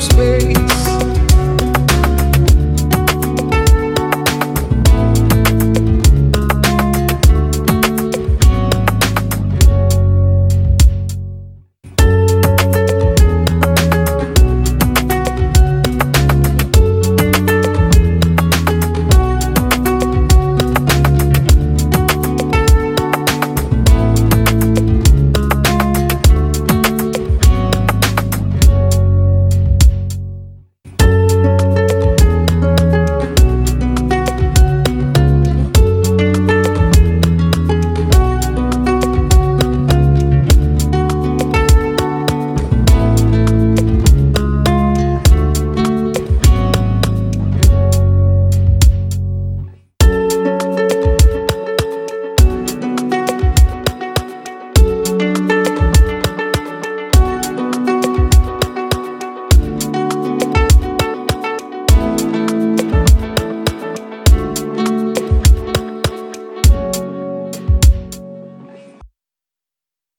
space.